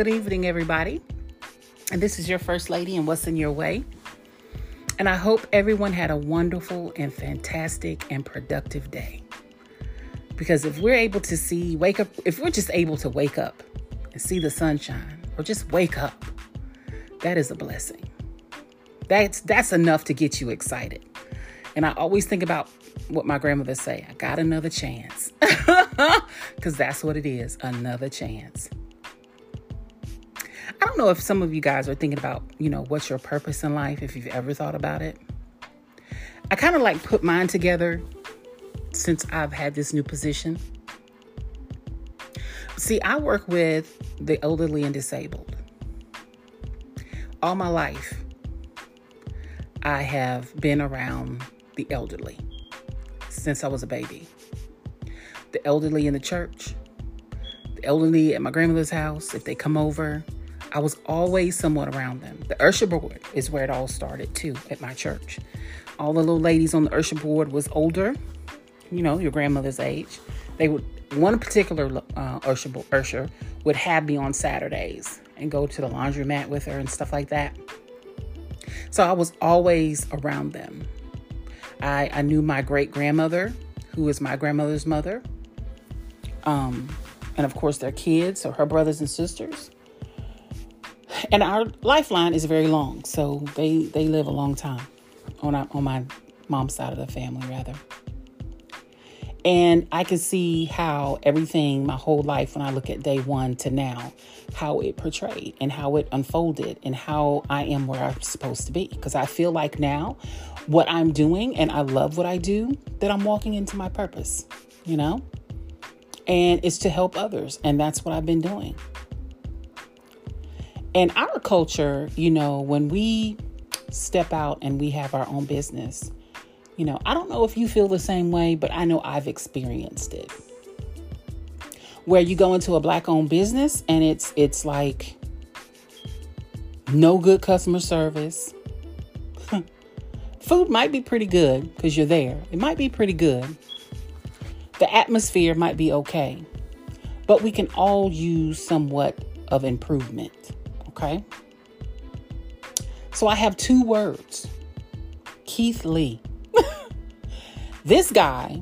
Good evening, everybody. And this is your First Lady and What's in Your Way. And I hope everyone had a wonderful and fantastic and productive day. Because if we're able to see, wake up, if we're just able to wake up and see the sunshine or just wake up, that is a blessing. That's that's enough to get you excited. And I always think about what my grandmother say, I got another chance. Cuz that's what it is, another chance. I don't know if some of you guys are thinking about, you know, what's your purpose in life, if you've ever thought about it. I kind of like put mine together since I've had this new position. See, I work with the elderly and disabled. All my life, I have been around the elderly since I was a baby. The elderly in the church, the elderly at my grandmother's house, if they come over, I was always somewhat around them. The Usher board is where it all started too at my church. All the little ladies on the Usher board was older, you know, your grandmother's age. They would one particular uh, Usher would have me on Saturdays and go to the laundromat with her and stuff like that. So I was always around them. I, I knew my great grandmother, who is my grandmother's mother, um, and of course their kids, so her brothers and sisters and our lifeline is very long, so they they live a long time on our, on my mom's side of the family rather. And I can see how everything my whole life when I look at day 1 to now how it portrayed and how it unfolded and how I am where I'm supposed to be because I feel like now what I'm doing and I love what I do that I'm walking into my purpose, you know? And it's to help others and that's what I've been doing in our culture, you know, when we step out and we have our own business, you know, I don't know if you feel the same way, but I know I've experienced it. Where you go into a black owned business and it's it's like no good customer service. Food might be pretty good because you're there. It might be pretty good. The atmosphere might be okay. But we can all use somewhat of improvement. Okay. So I have two words Keith Lee. this guy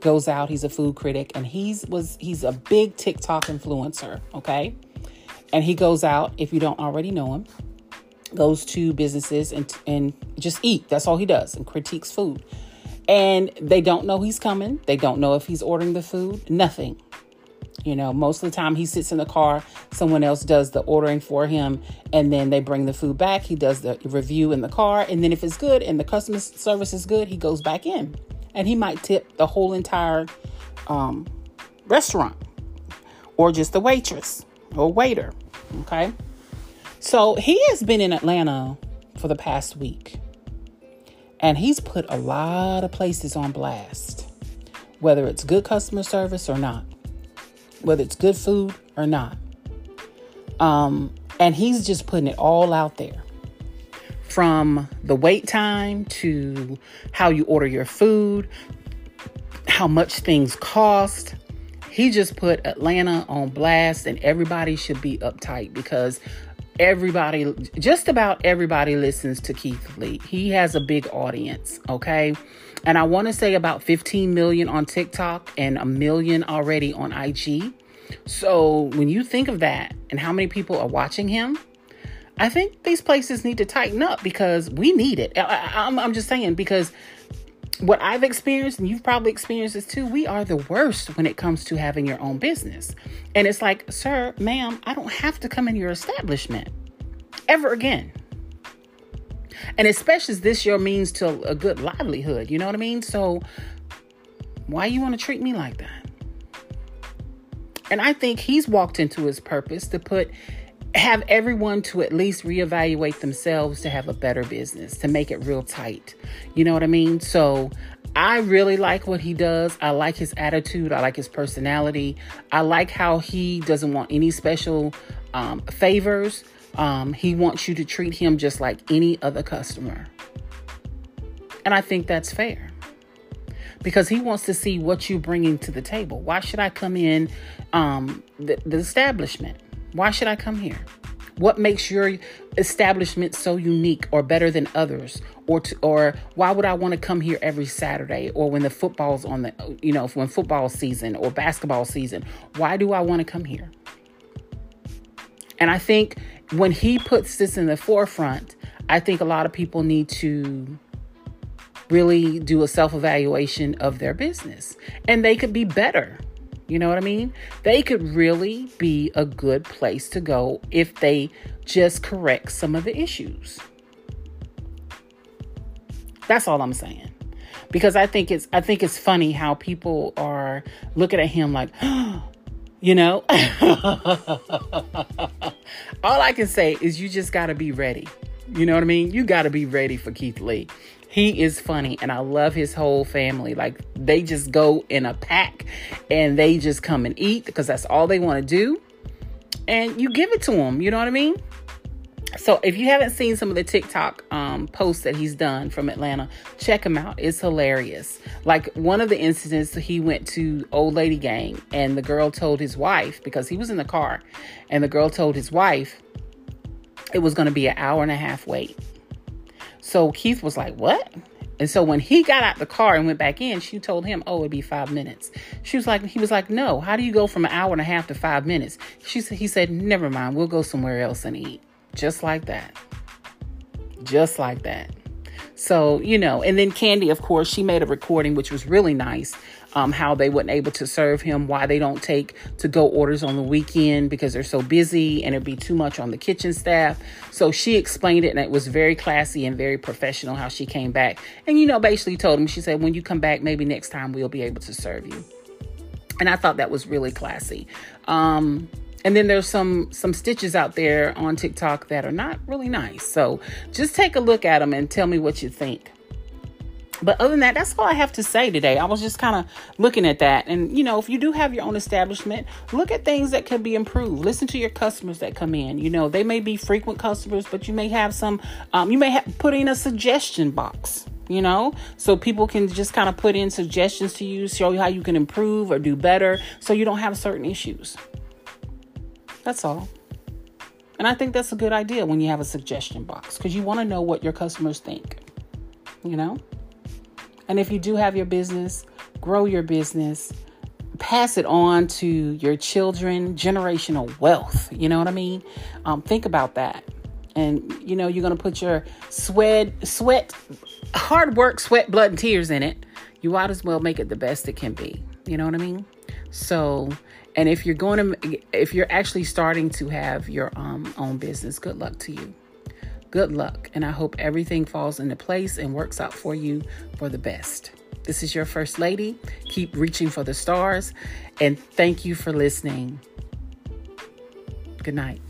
goes out, he's a food critic, and he's was he's a big TikTok influencer, okay? And he goes out, if you don't already know him, goes to businesses and and just eat. That's all he does and critiques food. And they don't know he's coming. They don't know if he's ordering the food. Nothing. You know, most of the time he sits in the car, someone else does the ordering for him, and then they bring the food back. He does the review in the car, and then if it's good and the customer service is good, he goes back in. And he might tip the whole entire um, restaurant or just the waitress or waiter. Okay. So he has been in Atlanta for the past week, and he's put a lot of places on blast, whether it's good customer service or not whether it's good food or not. Um, and he's just putting it all out there from the wait time to how you order your food, how much things cost. He just put Atlanta on blast, and everybody should be uptight because everybody, just about everybody, listens to Keith Lee. He has a big audience, okay? And I want to say about 15 million on TikTok and a million already on IG. So when you think of that and how many people are watching him, I think these places need to tighten up because we need it. I, am just saying because what I've experienced, and you've probably experienced this too, we are the worst when it comes to having your own business. And it's like, sir, ma'am, I don't have to come in your establishment ever again. And especially this your means to a good livelihood, you know what I mean? So why you want to treat me like that? And I think he's walked into his purpose to put have everyone to at least reevaluate themselves to have a better business, to make it real tight. You know what I mean? So I really like what he does. I like his attitude. I like his personality. I like how he doesn't want any special um, favors. Um, he wants you to treat him just like any other customer. And I think that's fair because he wants to see what you're bringing to the table. Why should I come in um, the, the establishment? Why should I come here? What makes your establishment so unique or better than others? Or to, or why would I want to come here every Saturday or when the football's on the you know, when football season or basketball season? Why do I want to come here? And I think when he puts this in the forefront, I think a lot of people need to really do a self evaluation of their business and they could be better. You know what I mean? They could really be a good place to go if they just correct some of the issues. That's all I'm saying. Because I think it's I think it's funny how people are looking at him like, you know. all I can say is you just got to be ready. You know what I mean? You got to be ready for Keith Lee. He is funny and I love his whole family. Like they just go in a pack and they just come and eat because that's all they want to do. And you give it to them, you know what I mean? So if you haven't seen some of the TikTok um, posts that he's done from Atlanta, check him out. It's hilarious. Like one of the incidents, he went to Old Lady Gang, and the girl told his wife because he was in the car, and the girl told his wife it was going to be an hour and a half wait. So Keith was like, What? And so when he got out the car and went back in, she told him, Oh, it'd be five minutes. She was like, He was like, No, how do you go from an hour and a half to five minutes? She He said, Never mind, we'll go somewhere else and eat. Just like that. Just like that. So, you know, and then Kandi, of course, she made a recording, which was really nice. Um, how they weren't able to serve him, why they don't take to go orders on the weekend because they're so busy and it'd be too much on the kitchen staff. So she explained it and it was very classy and very professional how she came back. And, you know, basically told him, she said, when you come back, maybe next time we'll be able to serve you. And I thought that was really classy. Um, and then there's some some stitches out there on TikTok that are not really nice. So just take a look at them and tell me what you think. But other than that, that's all I have to say today. I was just kind of looking at that. And, you know, if you do have your own establishment, look at things that could be improved. Listen to your customers that come in. You know, they may be frequent customers, but you may have some, um, you may have put in a suggestion box you know so people can just kind of put in suggestions to you show you how you can improve or do better so you don't have certain issues that's all. And I think that's a good idea when you have a suggestion box because you want to know what your customers think, you know? And if you do have your business, grow your business, pass it on to your children, generational wealth. You know what I mean? Um, think about that. And you know, you're gonna put your sweat, sweat, hard work, sweat, blood, and tears in it. You might as well make it the best it can be. You know what I mean? So and if you're going to, if you're actually starting to have your um, own business, good luck to you. Good luck. And I hope everything falls into place and works out for you for the best. This is your First Lady. Keep reaching for the stars. And thank you for listening. Good night.